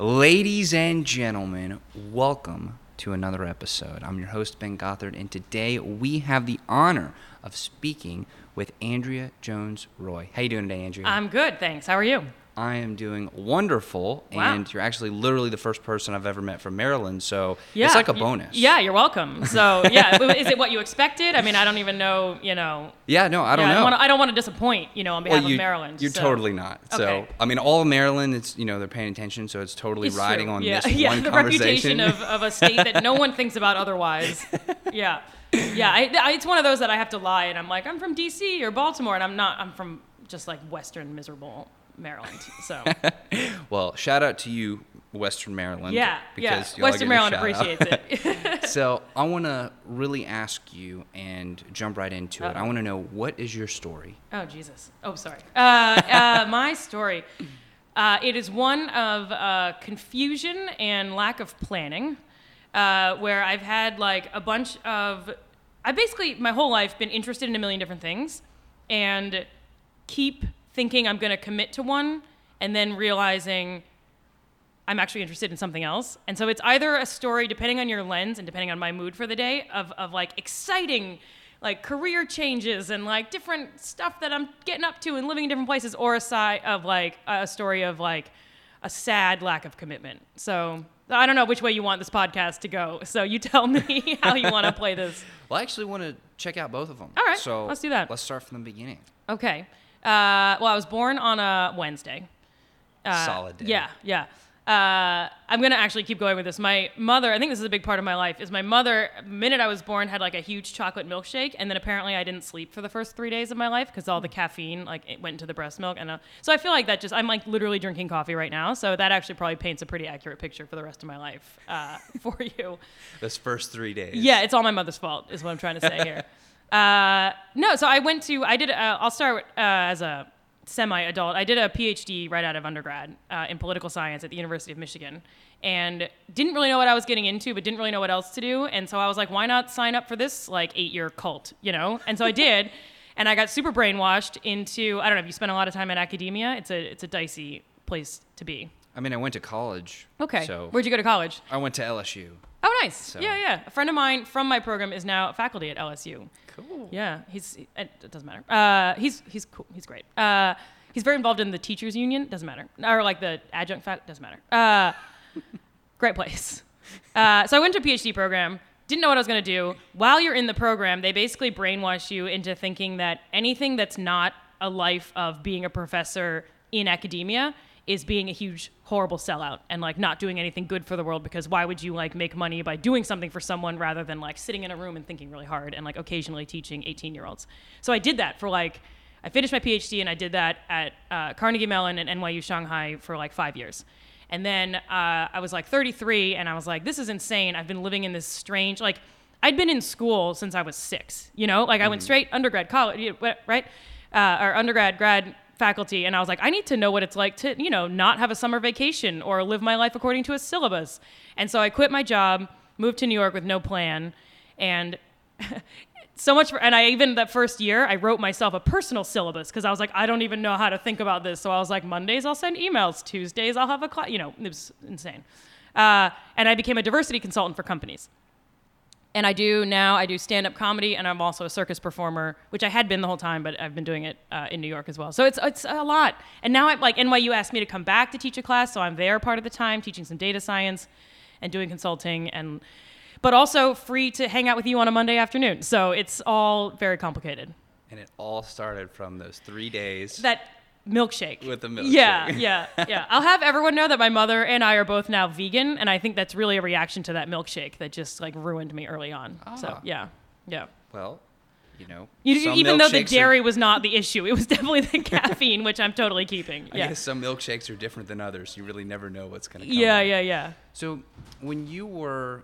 Ladies and gentlemen, welcome to another episode. I'm your host, Ben Gothard, and today we have the honor of speaking with Andrea Jones Roy. How you doing today, Andrea? I'm good, thanks. How are you? I am doing wonderful, Wow. and you're actually literally the first person I've ever met from Maryland, so Yeah, it's like a bonus. Yeah, you're welcome. So, yeah, is it what you expected? I mean, I don't even know. You know, Yeah, no, I don't yeah, know. wanna, I don't want to disappoint. You know, on behalf you, of Maryland. You're so. totally not. So, Okay. I mean, all of Maryland, it's, you know, they're paying attention, so it's totally It's riding true. on yeah. this yeah, one the conversation. reputation of, of a state that no one thinks about otherwise. Yeah, yeah. I, I, it's one of those that I have to lie, and I'm like, I'm from D.C. or Baltimore, and I'm not. I'm from just like Western miserable Maryland. So well, shout out to you, Western Maryland. yeah, yeah. Western Maryland shout out. appreciates it. so, I want to really ask you and jump right into it. I want to know what is your story? Oh Jesus! Oh, sorry. Uh, uh, my story. Uh, it is one of uh, confusion and lack of planning, uh, where I've had like a bunch of. I basically my whole life been interested in a million different things, and keep thinking I'm going to commit to one, and then realizing I'm actually interested in something else. And so it's either a story, depending on your lens and depending on my mood for the day, of, of like exciting, like career changes and like different stuff that I'm getting up to and living in different places, or a side of like a story of like a sad lack of commitment. So I don't know which way you want this podcast to go. So you tell me how you want to play this. Well, I actually want to check out both of them. All right, So, let's do that. Let's start from the beginning. Okay. Uh, well, I was born on a Wednesday. Uh, Solid day. Yeah, yeah. Uh, I'm gonna actually keep going with this. My mother, I think this is a big part of my life, is my mother. The minute I was born, had like a huge chocolate milkshake, and then apparently I didn't sleep for the first three days of my life because all the caffeine like it went into the breast milk, and uh, so I feel like that just I'm like literally drinking coffee right now. So that actually probably paints a pretty accurate picture for the rest of my life uh, for you. Those first three days. Yeah, it's all my mother's fault, is what I'm trying to say here. Uh, no, so I went to, I did, uh, I'll start uh, as a semi adult. I did a PhD right out of undergrad uh, in political science at the University of Michigan and didn't really know what I was getting into, but didn't really know what else to do. And so I was like, why not sign up for this like eight year cult, you know? And so I did. And I got super brainwashed into, I don't know if you spend a lot of time in academia, it's a, it's a dicey place to be. I mean, I went to college. Okay. So, Where'd you go to college? I went to LSU. Oh, nice. So- Yeah, yeah. A friend of mine from my program is now faculty at LSU. Cool. Yeah, he's it, doesn't matter. Uh, he's he's cool. He's great. Uh, he's very involved in the teachers union. Doesn't matter. Or like the adjunct fact. Doesn't matter. Uh, great place. Uh, so I went to a PhD program. Didn't know what I was going to do. While you're in the program, they basically brainwash you into thinking that anything that's not a life of being a professor in academia is being a huge horrible sellout and like not doing anything good for the world because why would you like make money by doing something for someone rather than like sitting in a room and thinking really hard and like occasionally teaching 18 year olds so i did that for like i finished my phd and i did that at uh, carnegie mellon and nyu shanghai for like five years. And then uh, i was like 33 and i was like this is insane. I've been living in this strange like i'd been in school since i was six you know? Like i went straight undergrad college right? Uh, or undergrad grad faculty and I was like, I need to know what it's like to, you know, not have a summer vacation or live my life according to a syllabus. And so I quit my job, moved to New York with no plan, and so much for, and I even that first year I wrote myself a personal syllabus because I was like, I don't even know how to think about this. So I was like, Mondays I'll send emails, Tuesdays I'll have a class, you know, it was insane. Uh, and I became a diversity consultant for companies and I do now. I do stand-up comedy, and I'm also a circus performer, which I had been the whole time, but I've been doing it uh, in New York as well. So it's it's a lot. And now I'm like NYU asked me to come back to teach a class, so I'm there part of the time teaching some data science and doing consulting, and but also free to hang out with you on a Monday afternoon. So it's all very complicated. And it all started from those three days. That milkshake With the milk. Yeah, yeah, yeah. I'll have everyone know that my mother and I are both now vegan, and I think that's really a reaction to that milkshake that just like ruined me early on. So Ah. yeah, yeah. well, you know. You, even though the milkshakes are- dairy was not the issue, it was definitely the caffeine, which I'm totally keeping. I Yeah, guess some milkshakes are different than others. You really never know what's going to come. yeah, out. yeah, yeah. So, when you were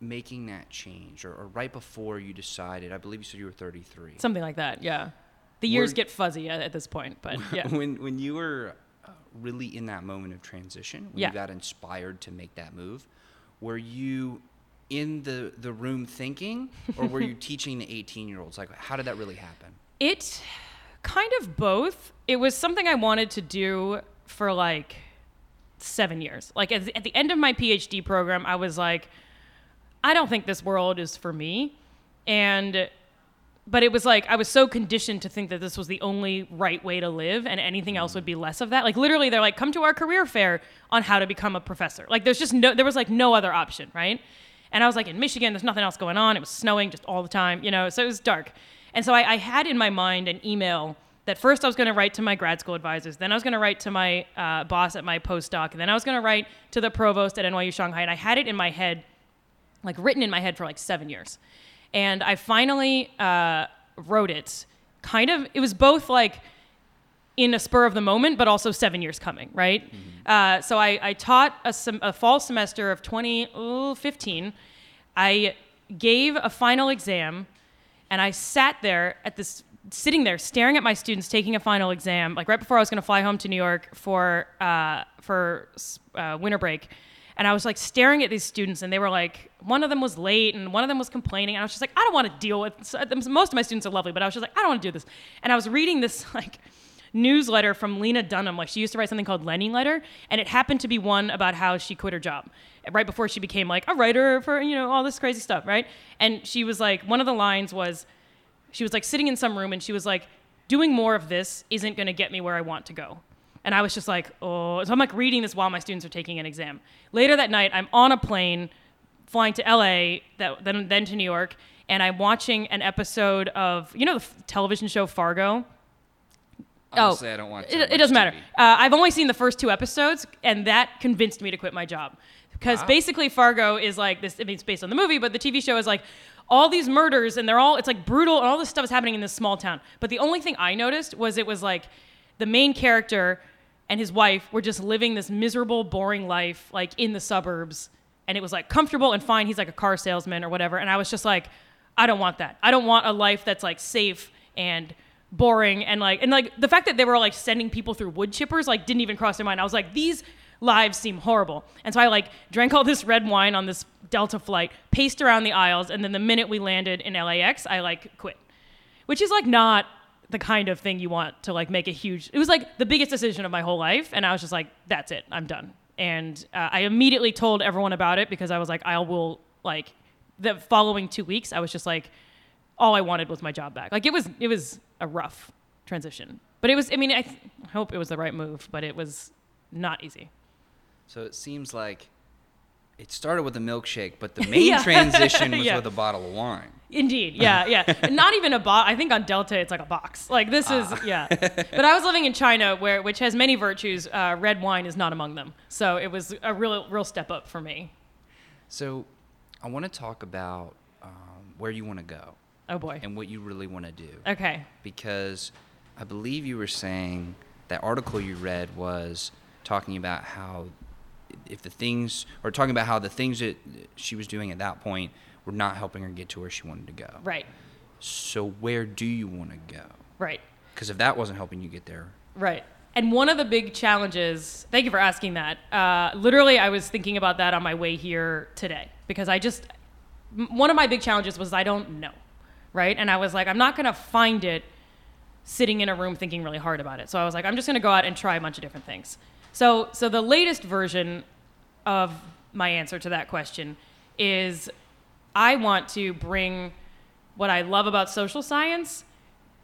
making that change, or, or right before you decided, I believe you said you were 33. Something like that. Yeah. The years get fuzzy at, at this point, but yeah. when when you were uh, really in that moment of transition, when Yeah. you got inspired to make that move, were you in the the room thinking, or were you teaching the 18 year olds? Like, how did that really happen? It kind of both. It was something I wanted to do for like seven years. Like at the, at the end of my PhD program, I was like, I don't think this world is for me, and but it was like I was so conditioned to think that this was the only right way to live and anything else would be less of that. Like literally they're like come to our career fair on how to become a professor. Like there's just no there was like no other option, right? And I was like in Michigan, there's nothing else going on. It was snowing just all the time, you know, so it was dark. And so I, I had in my mind an email that first I was going to write to my grad school advisors, then I was going to write to my uh, boss at my postdoc, and then I was going to write to the provost at NYU Shanghai. And I had it in my head, like written in my head for like seven years and I finally uh, wrote it. Kind of, it was both like in a spur of the moment, but also seven years coming, right? Uh, so I, I taught a, sem- a fall semester of 2015. I gave a final exam, and I sat there at this, sitting there staring at my students taking a final exam, like right before I was going to fly home to New York for uh, for uh, winter break. And I was like staring at these students, and they were like, one of them was late, and one of them was complaining. And I was just like, I don't want to deal with. So, uh, most of my students are lovely, but I was just like, I don't want to do this. And I was reading this like newsletter from Lena Dunham. Like she used to write something called Lenny Letter, and it happened to be one about how she quit her job right before she became like a writer for you know all this crazy stuff, right? And she was like, one of the lines was, she was like sitting in some room, and she was like, doing more of this isn't going to get me where I want to go. And I was just like, oh. So I'm like reading this while my students are taking an exam. Later that night, I'm on a plane flying to LA, that, then, then to New York, and I'm watching an episode of, you know, the f- television show Fargo? Honestly, I don't want It, it doesn't matter. Uh, I've only seen the first two episodes, and that convinced me to quit my job. Because Wow. basically, Fargo is like this. I mean, it's based on the movie, but the TV show is like all these murders, and they're all. It's like brutal, and all this stuff is happening in this small town. But the only thing I noticed was it was like the main character and his wife were just living this miserable, boring life, like in the suburbs, and it was like comfortable and fine. He's like a car salesman or whatever, and I was just like, I don't want that. I don't want a life that's like safe and boring and like and like the fact that they were like sending people through wood chippers like didn't even cross their mind. I was like, these lives seem horrible. And so I like drank all this red wine on this Delta flight, paced around the aisles, and then the minute we landed in LAX, I like quit. Which is like not the kind of thing you want to like make a huge it was like the biggest decision of my whole life and i was just like that's it i'm done. And uh, i immediately told everyone about it because i was like i will like the following two weeks i was just like all i wanted was my job back. Like it was it was a rough transition. But it was i mean i th- hope it was the right move but it was not easy. So it seems like it started with a milkshake, but the main Yeah. transition was Yeah. with a bottle of wine. Indeed, yeah, yeah. Not even a box. I think on Delta it's like a box. Like this is, Ah. yeah. But I was living in China, where which has many virtues. Uh, red wine is not among them. So it was a real, real step up for me. So I want to talk about um, where you want to go Oh boy. and what you really want to do. Okay. because I believe you were saying that article you read was talking about how if the things or talking about how the things that she was doing at that point were not helping her get to where she wanted to go. Right. So where do you want to go? Right. Because if that wasn't helping you get there, Right. And one of the big challenges, thank you for asking that. Uh, literally, I was thinking about that on my way here today because I just, one of my big challenges was I don't know. Right. And I was like, I'm not going to find it sitting in a room thinking really hard about it. So I was like, I'm just going to go out and try a bunch of different things. So, so the latest version of my answer to that question is I want to bring what I love about social science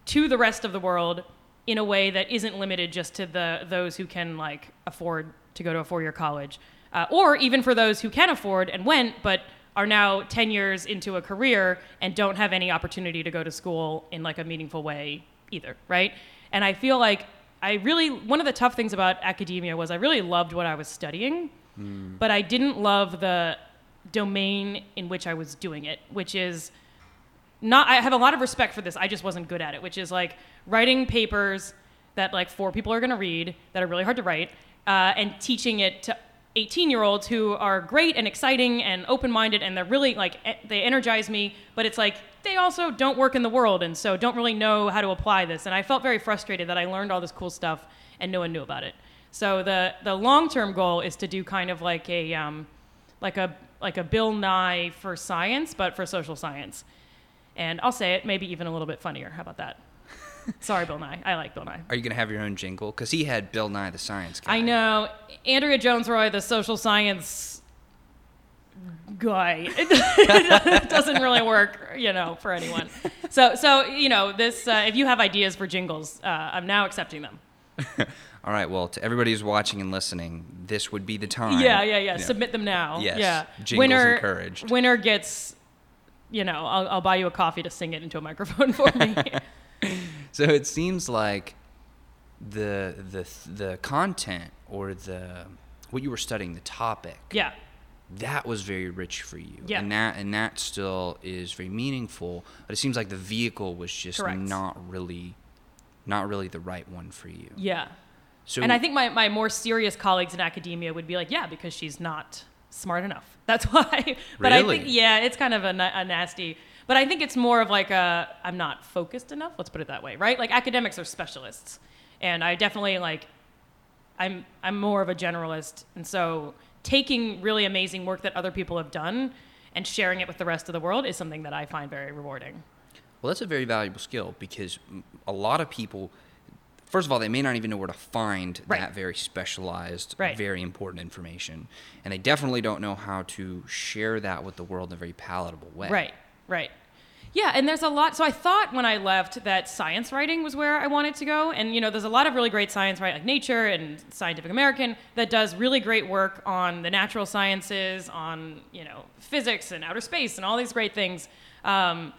to the rest of the world in a way that isn't limited just to the those who can like afford to go to a four-year college uh, or even for those who can afford and went but are now 10 years into a career and don't have any opportunity to go to school in like a meaningful way either right? And i feel like i really one of the tough things about academia was i really loved what i was studying but i didn't love the domain in which i was doing it which is not I have a lot of respect for this. I just wasn't good at it, which is like writing papers that like four people are going to read that are really hard to write, uh, and teaching it to 18 year olds who are great and exciting and open minded, and they're really like they energize me. But it's like they also don't work in the world, and so don't really know how to apply this. And I felt very frustrated that I learned all this cool stuff and no one knew about it. So the the long term goal is to do kind of like a um, like a like a Bill Nye for science, but for social science and I'll say it, maybe even a little bit funnier. How about that? Sorry, Bill Nye. I like Bill Nye. Are you gonna have your own jingle? Because he had Bill Nye the Science Guy. I know Andrea Jones-Rooy, the social science guy. It doesn't really work, you know, for anyone. So, so you know, this. Uh, if you have ideas for jingles, uh, I'm now accepting them. All right. Well, to everybody who's watching and listening, this would be the time. Yeah, yeah, yeah. you know. Submit them now. Yes. Yeah. Jingles winner, encouraged. Winner gets. You know, I'll, I'll buy you a coffee to sing it into a microphone for me. So it seems like the the the content or the what you were studying, the topic, yeah. that was very rich for you. Yeah. And that and that still is very meaningful. But it seems like the vehicle was just Correct. not really not really the right one for you. Yeah. So and I think my, my more serious colleagues in academia would be like, yeah, because she's not smart enough. That's why. but I think, yeah, it's kind of a, a nasty. But I think it's more of like a, I'm not focused enough. Let's put it that way, right? Like academics are specialists, and I definitely like, I'm I'm more of a generalist, and so taking really amazing work that other people have done and sharing it with the rest of the world is something that I find very rewarding. Well, that's a very valuable skill because a lot of people, first of all, they may not even know where to find Right. that very specialized, Right. very important information. And they definitely don't know how to share that with the world in a very palatable way. Right, right. Yeah, and there's a lot. So I thought when I left that science writing was where I wanted to go. And, you know, there's a lot of really great science, right? Like Nature and Scientific American that does really great work on the natural sciences, on, you know, physics and outer space and all these great things. Um,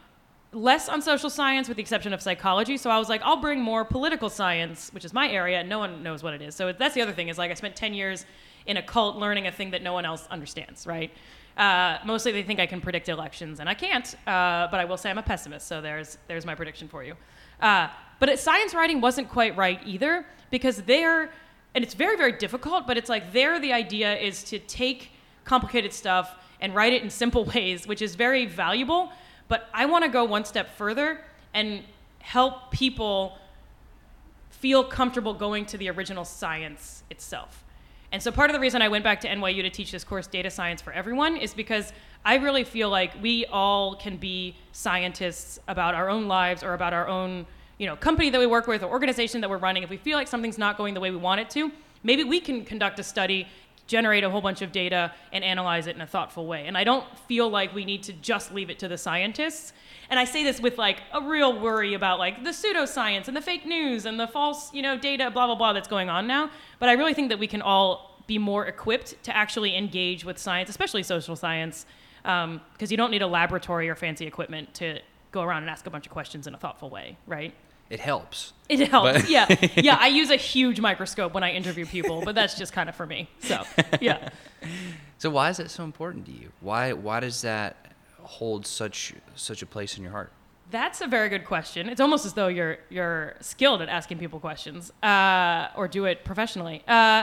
less on social science with the exception of psychology. So I was like, I'll bring more political science, which is my area, and no one knows what it is. So that's the other thing is like I spent 10 years in a cult learning a thing that no one else understands, right? Uh, mostly they think I can predict elections, and I can't. Uh, but I will say I'm a pessimist, so there's there's my prediction for you. Uh, but science writing wasn't quite right either because there, and it's very very difficult. But it's like there the idea is to take complicated stuff and write it in simple ways, which is very valuable. But I want to go one step further and help people feel comfortable going to the original science itself. And so part of the reason I went back to NYU to teach this course, Data Science for Everyone, is because I really feel like we all can be scientists about our own lives or about our own, you know, company that we work with or organization that we're running. If we feel like something's not going the way we want it to, maybe we can conduct a study, generate a whole bunch of data, and analyze it in a thoughtful way. And I don't feel like we need to just leave it to the scientists. And I say this with like a real worry about like the pseudoscience and the fake news and the false, you know, data, blah blah blah that's going on now. But I really think that we can all be more equipped to actually engage with science, especially social science, um, because you don't need a laboratory or fancy equipment to go around and ask a bunch of questions in a thoughtful way, right? It helps. It helps. But- yeah. Yeah. I use a huge microscope when I interview people, but that's just kind of for me. So, yeah. So why is that so important to you? Why why does that hold such such a place in your heart? That's a very good question. It's almost as though you're you're skilled at asking people questions uh, or do it professionally. Uh,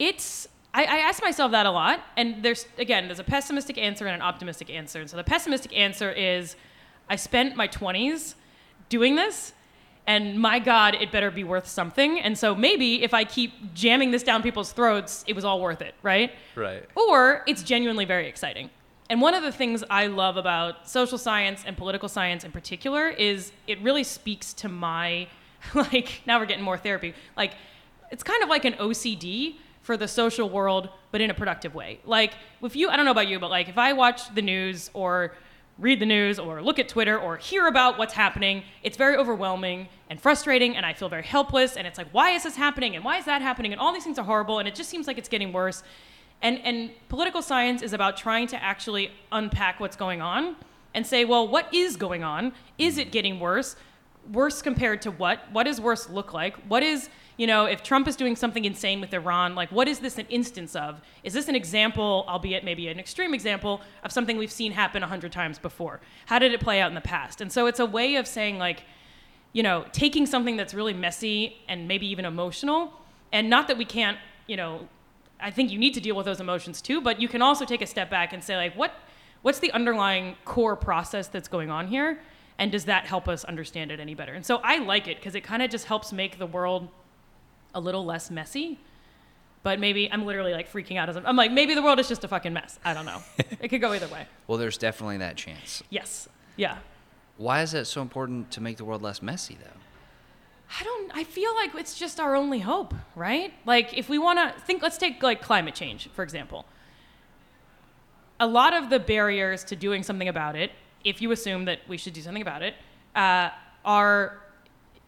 it's I, I ask myself that a lot, and there's again there's a pessimistic answer and an optimistic answer. And so the pessimistic answer is, I spent my 20s doing this, and my God, it better be worth something. And so maybe if I keep jamming this down people's throats, it was all worth it, right? Right. or it's genuinely very exciting. And one of the things I love about social science and political science in particular is it really speaks to my, like, now we're getting more therapy. Like, it's kind of like an OCD for the social world, but in a productive way. Like, if you, I don't know about you, but like, if I watch the news or read the news or look at Twitter or hear about what's happening, it's very overwhelming and frustrating, and I feel very helpless. And it's like, why is this happening? And why is that happening? And all these things are horrible, and it just seems like it's getting worse. And, and political science is about trying to actually unpack what's going on and say, well, what is going on? Is it getting worse? Worse compared to what? What does worse look like? What is, you know, if Trump is doing something insane with Iran, like what is this an instance of? Is this an example, albeit maybe an extreme example, of something we've seen happen a hundred times before? How did it play out in the past? And so it's a way of saying, like, you know, taking something that's really messy and maybe even emotional, and not that we can't, you know, I think you need to deal with those emotions too, but you can also take a step back and say, like, what, what's the underlying core process that's going on here? And does that help us understand it any better? And so I like it because it kind of just helps make the world a little less messy. But maybe I'm literally like freaking out as I'm, I'm like, maybe the world is just a fucking mess. I don't know. it could go either way. Well, there's definitely that chance. Yes. Yeah. Why is that so important to make the world less messy, though? I don't. I feel like it's just our only hope, right? Like if we want to think, let's take like climate change for example. A lot of the barriers to doing something about it, if you assume that we should do something about it, uh, are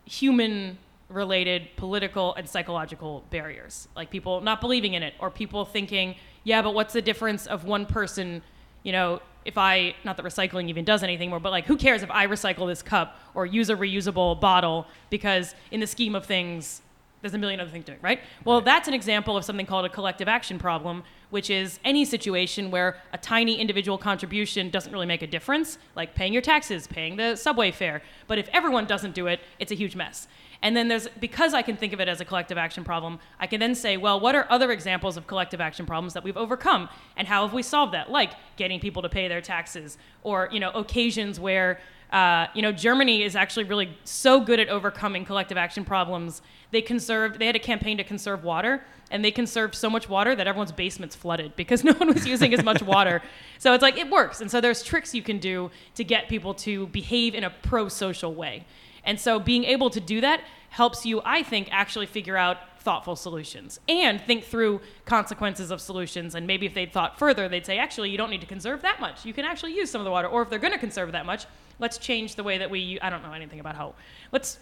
human related political and psychological barriers. Like people not believing in it or people thinking yeah but what's the difference of one person you know if i not that recycling even does anything more but like who cares if i recycle this cup or use a reusable bottle because in the scheme of things there's a million other things doing right? Well that's an example of something called a collective action problem which is any situation where a tiny individual contribution doesn't really make a difference like paying your taxes paying the subway fare. But if everyone doesn't do it it's a huge mess and then there's, because I can think of it as a collective action problem, I can then say, well, what are other examples of collective action problems that we've overcome? And how have we solved that? Like getting people to pay their taxes or, you know, occasions where, uh, you know, Germany is actually really so good at overcoming collective action problems. They conserved, they had a campaign to conserve water and they conserved so much water that everyone's basements flooded because no one was using as much water. So it's like, it works. And so there's tricks you can do to get people to behave in a pro-social way. And so being able to do that helps you, I think, actually figure out thoughtful solutions and think through consequences of solutions. And maybe if they'd thought further, they'd say, actually, you don't need to conserve that much. You can actually use some of the water. Or if they're going to conserve that much, let's change the way that we, I don't know anything about how, let's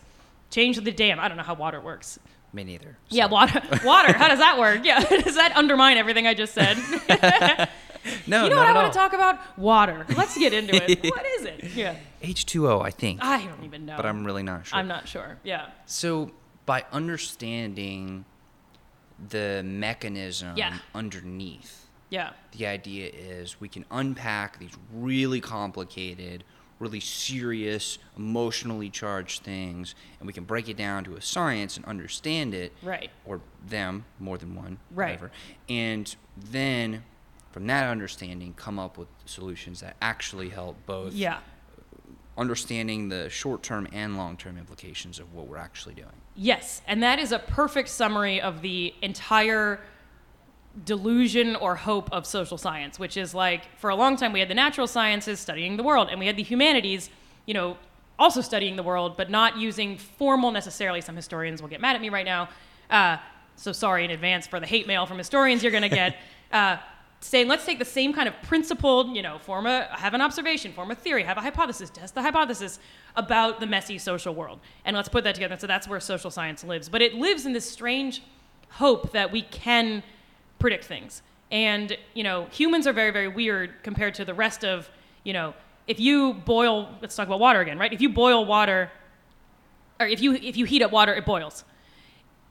change the dam. I don't know how water works. Me neither. Yeah, water. Water. How does that work? Yeah. does that undermine everything I just said? no, you know what I want to talk about? Water. Let's get into it. what is it? Yeah. H2O, I think, I don't even know. but I'm really not sure. I'm not sure. Yeah. So, by understanding the mechanism Yeah. underneath, Yeah. the idea is we can unpack these really complicated, really serious, emotionally charged things, and we can break it down to a science and understand it, Right. or them, more than one, Right. whatever. And then from that understanding, come up with solutions that actually help both Yeah. understanding the short term and long term implications of what we're actually doing. Yes, and that is a perfect summary of the entire delusion or hope of social science, which is like for a long time we had the natural sciences studying the world, and we had the humanities, you know, also studying the world, but not using formal necessarily. Some historians will get mad at me right now. Uh, so sorry in advance for the hate mail from historians you're going to get. Uh, saying let's take the same kind of principled, you know, form a have an observation, form a theory, have a hypothesis, test the hypothesis about the messy social world, and let's put that together. So that's where social science lives, but it lives in this strange hope that we can predict things. And you know, humans are very very weird compared to the rest of you know. If you boil, let's talk about water again, right? If you boil water, or if you if you heat up water, it boils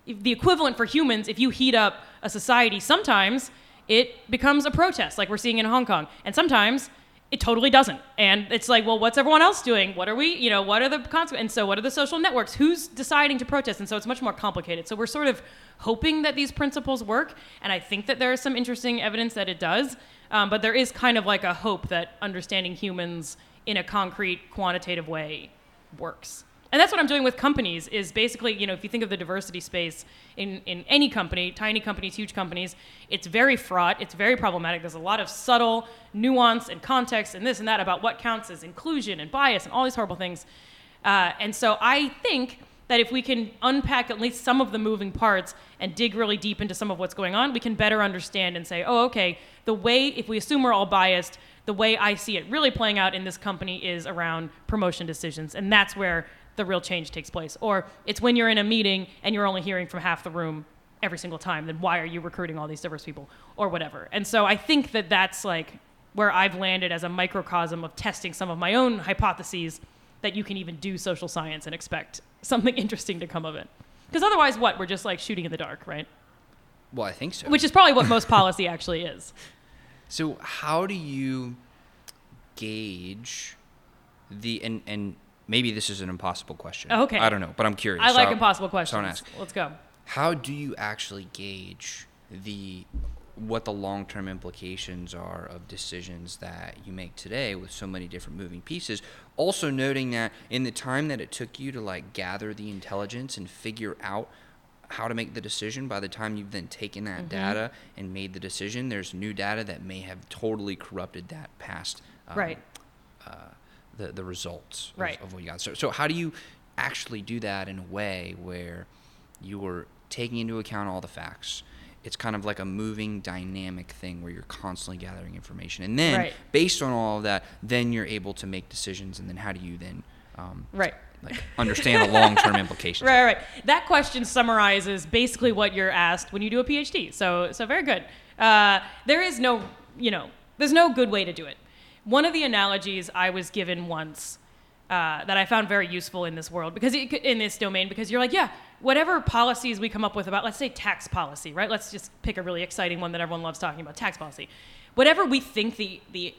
if the equivalent for humans, if you heat up a society, sometimes it becomes a protest, like we're seeing in Hong Kong, and sometimes it totally doesn't. And it's like, well, what's everyone else doing? What are we, you know, what are the consequences? And so, what are the social networks? Who's deciding to protest? And so, it's much more complicated. So, we're sort of hoping that these principles work, and I think that there is some interesting evidence that it does. Um, but there is kind of like a hope that understanding humans in a concrete, quantitative way works and that's what i'm doing with companies is basically you know if you think of the diversity space in, in any company tiny companies huge companies it's very fraught it's very problematic. There's a lot of subtle nuance and context and this and that about what counts as inclusion and bias and all these horrible things. Uh, and so i think that if we can unpack at least some of the moving parts and dig really deep into some of what's going on we can better understand and say oh okay the way if we assume we're all biased the way i see it really playing out in this company is around promotion decisions. And that's where the real change takes place. Or it's when you're in a meeting and you're only hearing from half the room every single time, then why are you recruiting all these diverse people or whatever? And so I think that that's like where I've landed as a microcosm of testing some of my own hypotheses that you can even do social science and expect something interesting to come of it. Because otherwise, what? We're just like shooting in the dark, right? Well, I think so. Which is probably what most policy actually is. So how do you gauge the and and maybe this is an impossible question. Oh, okay. I don't know, but I'm curious. I like So- impossible questions. Don't ask. Let's go. How do you actually gauge the what the long-term implications are of decisions that you make today with so many different moving pieces also noting that in the time that it took you to like gather the intelligence and figure out how to make the decision by the time you've then taken Mm-hmm. that data and made the decision there's new data that may have totally corrupted that past um, Right. uh, the the results of, Right. of what you got so so how do you actually do that in a way where you're taking into account all the facts. It's kind of like a moving dynamic thing where you're constantly gathering information. And then Right. based on all of that, then you're able to make decisions and then how do you then um, Right. like understand the long-term implications? Right, right. That question summarizes basically what you're asked when you do a PhD. So, so very good. Uh, there is no, you know, there's no good way to do it. One of the analogies I was given once uh, that I found very useful in this world because it, in this domain because you're like, yeah, whatever policies we come up with about, let's say tax policy, right? Let's just pick a really exciting one that everyone loves talking about, tax policy. Whatever we think the the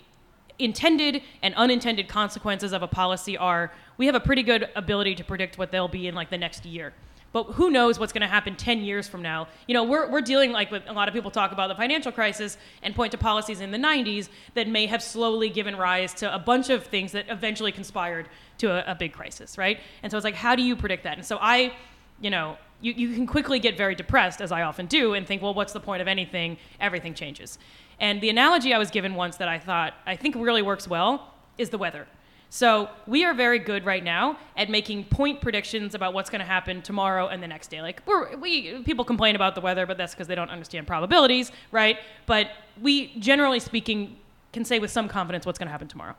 intended and unintended consequences of a policy are we have a pretty good ability to predict what they'll be in like the next year but who knows what's going to happen 10 years from now? You know we're, we're dealing like with a lot of people talk about the financial crisis and point to policies in the 90s that may have slowly given rise to a bunch of things that eventually conspired to a, a big crisis right? And so it's like how do you predict that? And so i you know you, you can quickly get very depressed as i often do and think well what's the point of anything? Everything changes. And the analogy I was given once that I thought I think really works well is the weather. So we are very good right now at making point predictions about what's going to happen tomorrow and the next day. Like we people complain about the weather, but that's because they don't understand probabilities, right? But we generally speaking can say with some confidence what's going to happen tomorrow.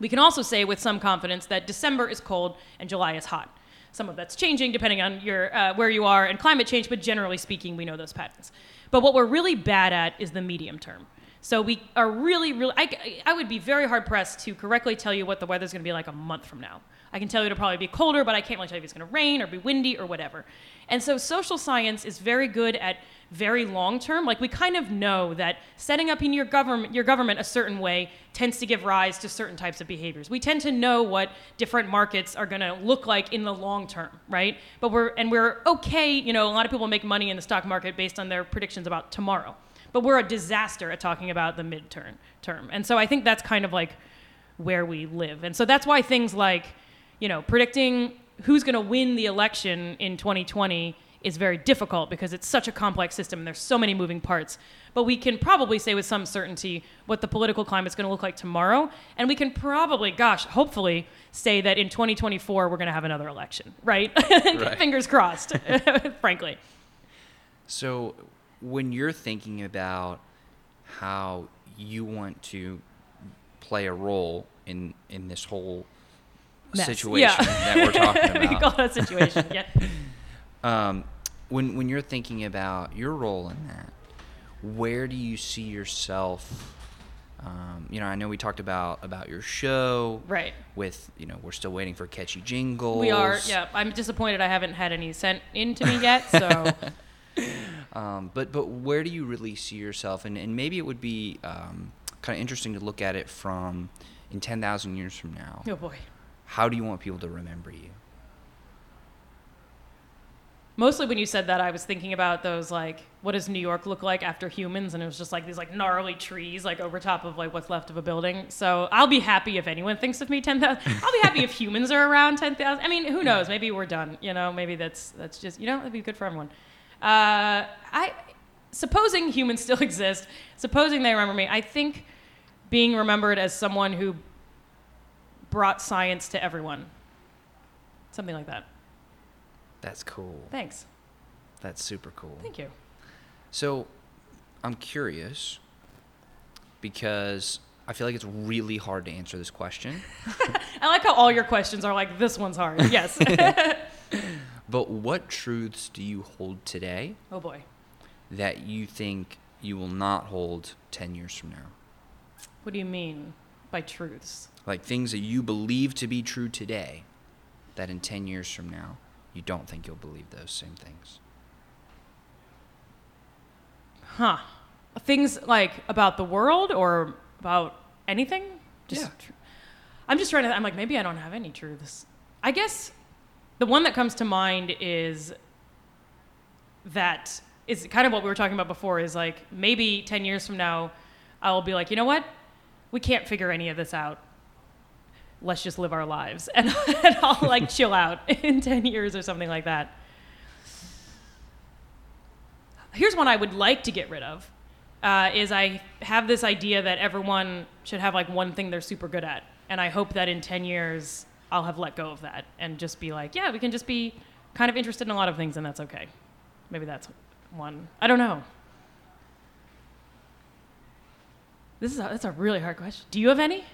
We can also say with some confidence that December is cold and July is hot. Some of that's changing depending on your uh, where you are and climate change, but generally speaking, we know those patterns. But what we're really bad at is the medium term. So we are really, really. I, I would be very hard pressed to correctly tell you what the weather's going to be like a month from now. I can tell you it'll probably be colder, but I can't really tell you if it's going to rain or be windy or whatever. And so social science is very good at very long term. Like we kind of know that setting up in your government your government a certain way tends to give rise to certain types of behaviors. We tend to know what different markets are going to look like in the long term, right? But we're and we're okay, you know, a lot of people make money in the stock market based on their predictions about tomorrow. But we're a disaster at talking about the midterm term. And so I think that's kind of like where we live. And so that's why things like, you know, predicting who's going to win the election in 2020 is very difficult because it's such a complex system and there's so many moving parts. But we can probably say with some certainty what the political climate's going to look like tomorrow. And we can probably, gosh, hopefully say that in 2024 we're going to have another election, right? Right. Fingers crossed, frankly. So, when you're thinking about how you want to play a role in in this whole Mess. situation Yeah. that we're talking we about, call it a situation. Yeah. um, when when you're thinking about your role in that, where do you see yourself? Um, you know, I know we talked about about your show, Right. With you know, we're still waiting for catchy jingles. We are, yeah. I'm disappointed I haven't had any sent in to me yet. So, Um, but but where do you really see yourself? And and maybe it would be um, kind of interesting to look at it from in ten thousand years from now. oh boy. How do you want people to remember you? Mostly when you said that, I was thinking about those like, what does New York look like after humans? And it was just like these like gnarly trees like over top of like what's left of a building. So I'll be happy if anyone thinks of me ten thousand. I'll be happy if humans are around ten thousand. I mean, who knows? Maybe we're done. You know, maybe that's that's just you know that'd be good for everyone. Uh, I supposing humans still exist, supposing they remember me, I think being remembered as someone who brought science to everyone, something like that. That's cool. Thanks. That's super cool. Thank you. So, I'm curious because I feel like it's really hard to answer this question. I like how all your questions are like, this one's hard. Yes. But what truths do you hold today oh boy. that you think you will not hold 10 years from now? What do you mean by truths? Like things that you believe to be true today that in 10 years from now you don't think you'll believe those same things. Huh. Things like about the world or about anything? Just Yeah. tr- I'm just trying to, I'm like, maybe I don't have any truths. I guess the one that comes to mind is that is kind of what we were talking about before is like maybe 10 years from now I'll be like, you know what? We can't figure any of this out. Let's just live our lives. And, and I'll like chill out in 10 years or something like that. Here's one I would like to get rid of. Uh, is I have this idea that everyone should have like one thing they're super good at, and I hope that in 10 years I'll have let go of that and just be like, yeah, we can just be kind of interested in a lot of things, and that's okay. Maybe that's one. I don't know. This is a, that's a really hard question. Do you have any?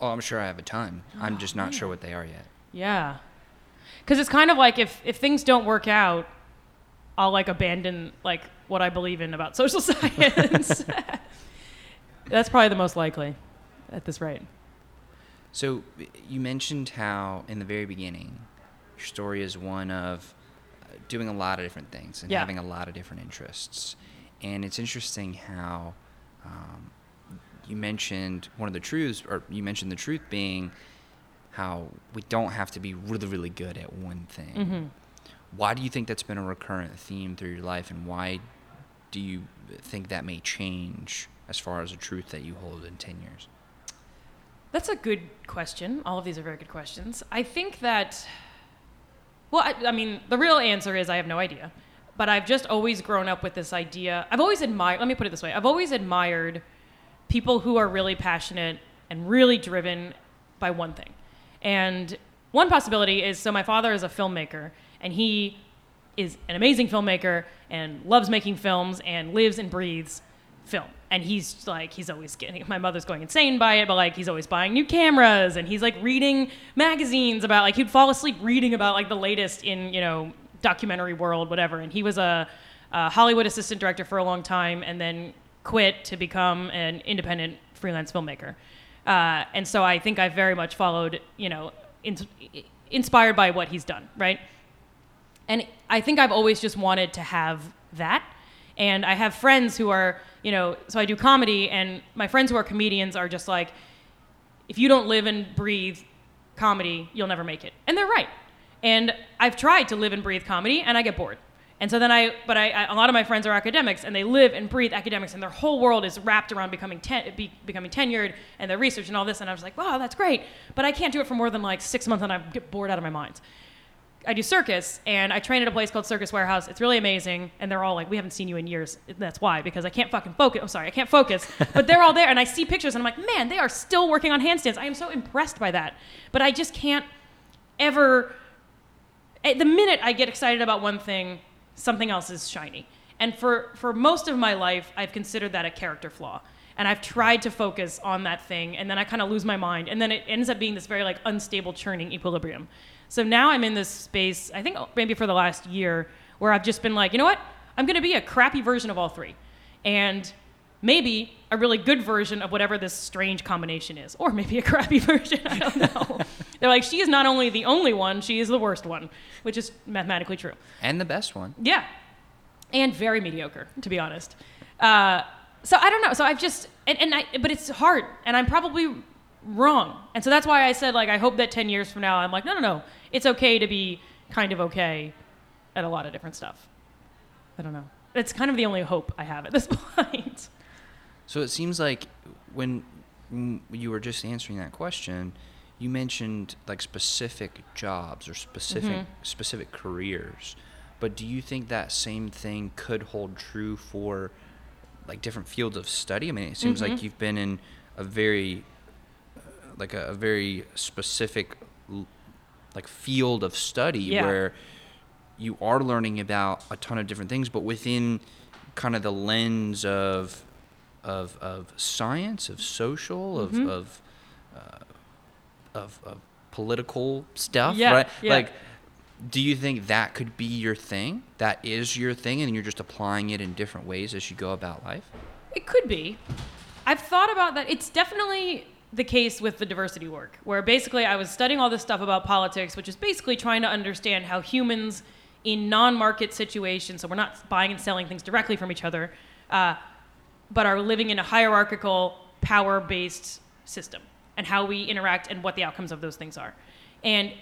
Oh, I'm sure I have a ton. I'm just not sure what they are yet. Yeah. Because it's kind of like if, if things don't work out, I'll like abandon like what I believe in about social science. That's probably the most likely at this rate. So you mentioned how in the very beginning, your story is one of uh, doing a lot of different things and Yeah. having a lot of different interests. And it's interesting how um, you mentioned one of the truths, or you mentioned the truth being how we don't have to be really, really good at one thing. Mm-hmm. Why do you think that's been a recurrent theme through your life, and why do you think that may change as far as a truth that you hold in 10 years? That's a good question. All of these are very good questions. I think that, well, I, I mean, the real answer is I have no idea. But I've just always grown up with this idea. I've always admired, let me put it this way I've always admired people who are really passionate and really driven by one thing. And one possibility is so my father is a filmmaker, and he is an amazing filmmaker and loves making films and lives and breathes film. And he's like, he's always getting, my mother's going insane by it, but like, he's always buying new cameras and he's like reading magazines about, like, he'd fall asleep reading about like the latest in, you know, documentary world, whatever. And he was a, a Hollywood assistant director for a long time and then quit to become an independent freelance filmmaker. Uh, and so I think I very much followed, you know, in, inspired by what he's done, right? And I think I've always just wanted to have that. And I have friends who are, you know, so I do comedy, and my friends who are comedians are just like, if you don't live and breathe comedy, you'll never make it. And they're right. And I've tried to live and breathe comedy, and I get bored. And so then I, but I, I a lot of my friends are academics, and they live and breathe academics, and their whole world is wrapped around becoming ten, be, becoming tenured and their research and all this. And I was like, wow, that's great, but I can't do it for more than like six months, and I get bored out of my mind. I do circus, and I train at a place called Circus Warehouse. It's really amazing, and they're all like, "We haven't seen you in years." That's why, because I can't fucking focus. Oh, sorry, I can't focus. But they're all there, and I see pictures, and I'm like, "Man, they are still working on handstands." I am so impressed by that, but I just can't ever. At the minute I get excited about one thing, something else is shiny. And for for most of my life, I've considered that a character flaw. And I've tried to focus on that thing, and then I kind of lose my mind, and then it ends up being this very like unstable churning equilibrium. So now I'm in this space, I think maybe for the last year, where I've just been like, you know what? I'm going to be a crappy version of all three. And maybe a really good version of whatever this strange combination is. Or maybe a crappy version. I don't know. They're like, she is not only the only one, she is the worst one, which is mathematically true. And the best one. Yeah. And very mediocre, to be honest. Uh, so I don't know. So I've just, and, and I, but it's hard. And I'm probably wrong. And so that's why I said, like, I hope that 10 years from now, I'm like, no, no, no. It's okay to be kind of okay at a lot of different stuff. I don't know. It's kind of the only hope I have at this point. So it seems like when you were just answering that question, you mentioned like specific jobs or specific Mhm. specific careers. But do you think that same thing could hold true for like different fields of study? I mean, it seems like Mhm. you've been in a very uh, like a, a very specific like field of study Yeah. where you are learning about a ton of different things, but within kind of the lens of of of science, of social, of of, uh, of of political stuff, Yeah, right? yeah. Like, do you think that could be your thing? That is your thing, and you're just applying it in different ways as you go about life? It could be. I've thought about that. It's definitely the case with the diversity work, where basically I was studying all this stuff about politics, which is basically trying to understand how humans in non market situations, so we're not buying and selling things directly from each other, uh, but are living in a hierarchical, power based system, and how we interact and what the outcomes of those things are. And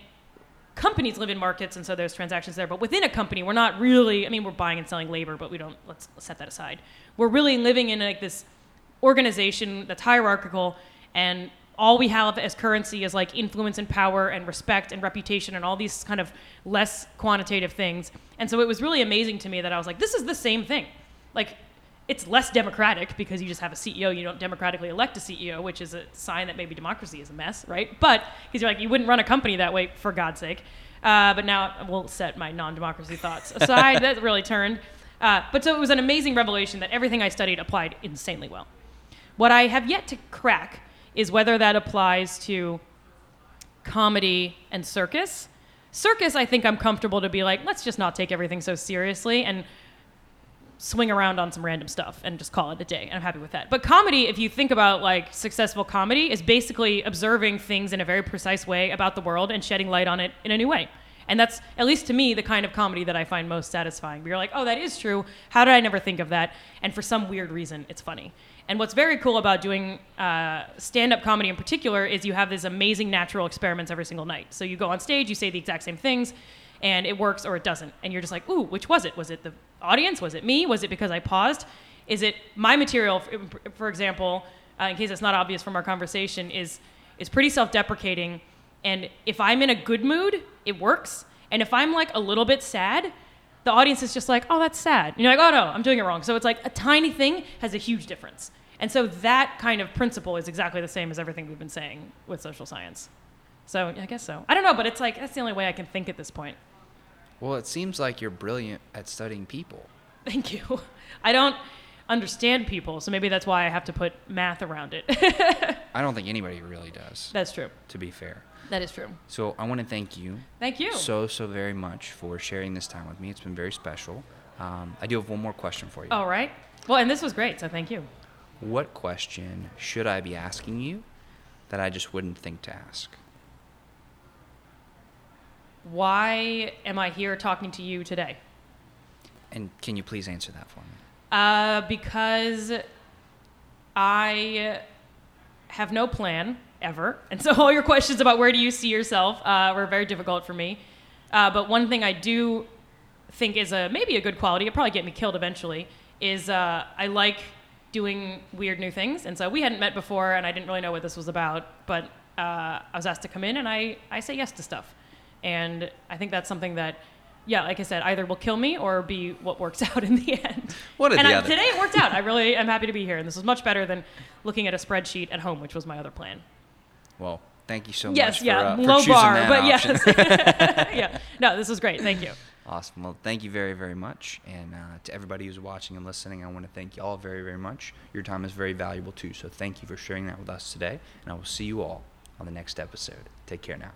companies live in markets and so there's transactions there. But within a company we're not really i mean we're buying and selling labor but we don't let's, let's set that aside. We're really living in like this organization that's hierarchical and all we have as currency is like influence and power and respect and reputation and all these kind of less quantitative things. And so it was really amazing to me that i was like this is the same thing. Like it's less democratic because you just have a CEO. You don't democratically elect a CEO, which is a sign that maybe democracy is a mess, right? But because you're like, you wouldn't run a company that way, for God's sake. Uh, but now we'll set my non-democracy thoughts aside. that really turned. Uh, but so it was an amazing revelation that everything I studied applied insanely well. What I have yet to crack is whether that applies to comedy and circus. Circus, I think I'm comfortable to be like, let's just not take everything so seriously and swing around on some random stuff and just call it a day. And I'm happy with that. But comedy, if you think about like successful comedy, is basically observing things in a very precise way about the world and shedding light on it in a new way. And that's, at least to me, the kind of comedy that I find most satisfying. You're like, oh, that is true. How did I never think of that? And for some weird reason, it's funny. And what's very cool about doing uh, stand up comedy in particular is you have these amazing natural experiments every single night. So you go on stage, you say the exact same things, and it works or it doesn't. And you're just like, ooh, which was it? Was it the audience? Was it me? Was it because I paused? Is it my material, for example, uh, in case it's not obvious from our conversation, is, is pretty self deprecating. And if I'm in a good mood, it works. And if I'm like a little bit sad, the audience is just like, oh, that's sad. And you're like, oh, no, I'm doing it wrong. So it's like a tiny thing has a huge difference. And so that kind of principle is exactly the same as everything we've been saying with social science. So I guess so. I don't know, but it's like, that's the only way I can think at this point. Well, it seems like you're brilliant at studying people. Thank you. I don't understand people, so maybe that's why I have to put math around it. I don't think anybody really does. That's true. To be fair. That is true. So I want to thank you. Thank you. So so very much for sharing this time with me. It's been very special. Um, I do have one more question for you. All right. Well, and this was great, so thank you. What question should I be asking you that I just wouldn't think to ask? Why am I here talking to you today? And can you please answer that for me? Uh, because I have no plan ever. And so all your questions about where do you see yourself uh, were very difficult for me. Uh, but one thing I do think is a maybe a good quality, it probably get me killed eventually, is uh, I like doing weird new things. And so we hadn't met before, and I didn't really know what this was about. But uh, I was asked to come in, and I, I say yes to stuff. And I think that's something that, yeah, like I said, either will kill me or be what works out in the end. What and the I, other? today it worked out. I really am happy to be here, and this was much better than looking at a spreadsheet at home, which was my other plan. Well, thank you so much. yes, yeah, for, uh, low choosing bar, but option. yes, yeah. No, this was great. Thank you. Awesome. Well, thank you very, very much. And uh, to everybody who's watching and listening, I want to thank you all very, very much. Your time is very valuable too. So thank you for sharing that with us today. And I will see you all on the next episode. Take care now.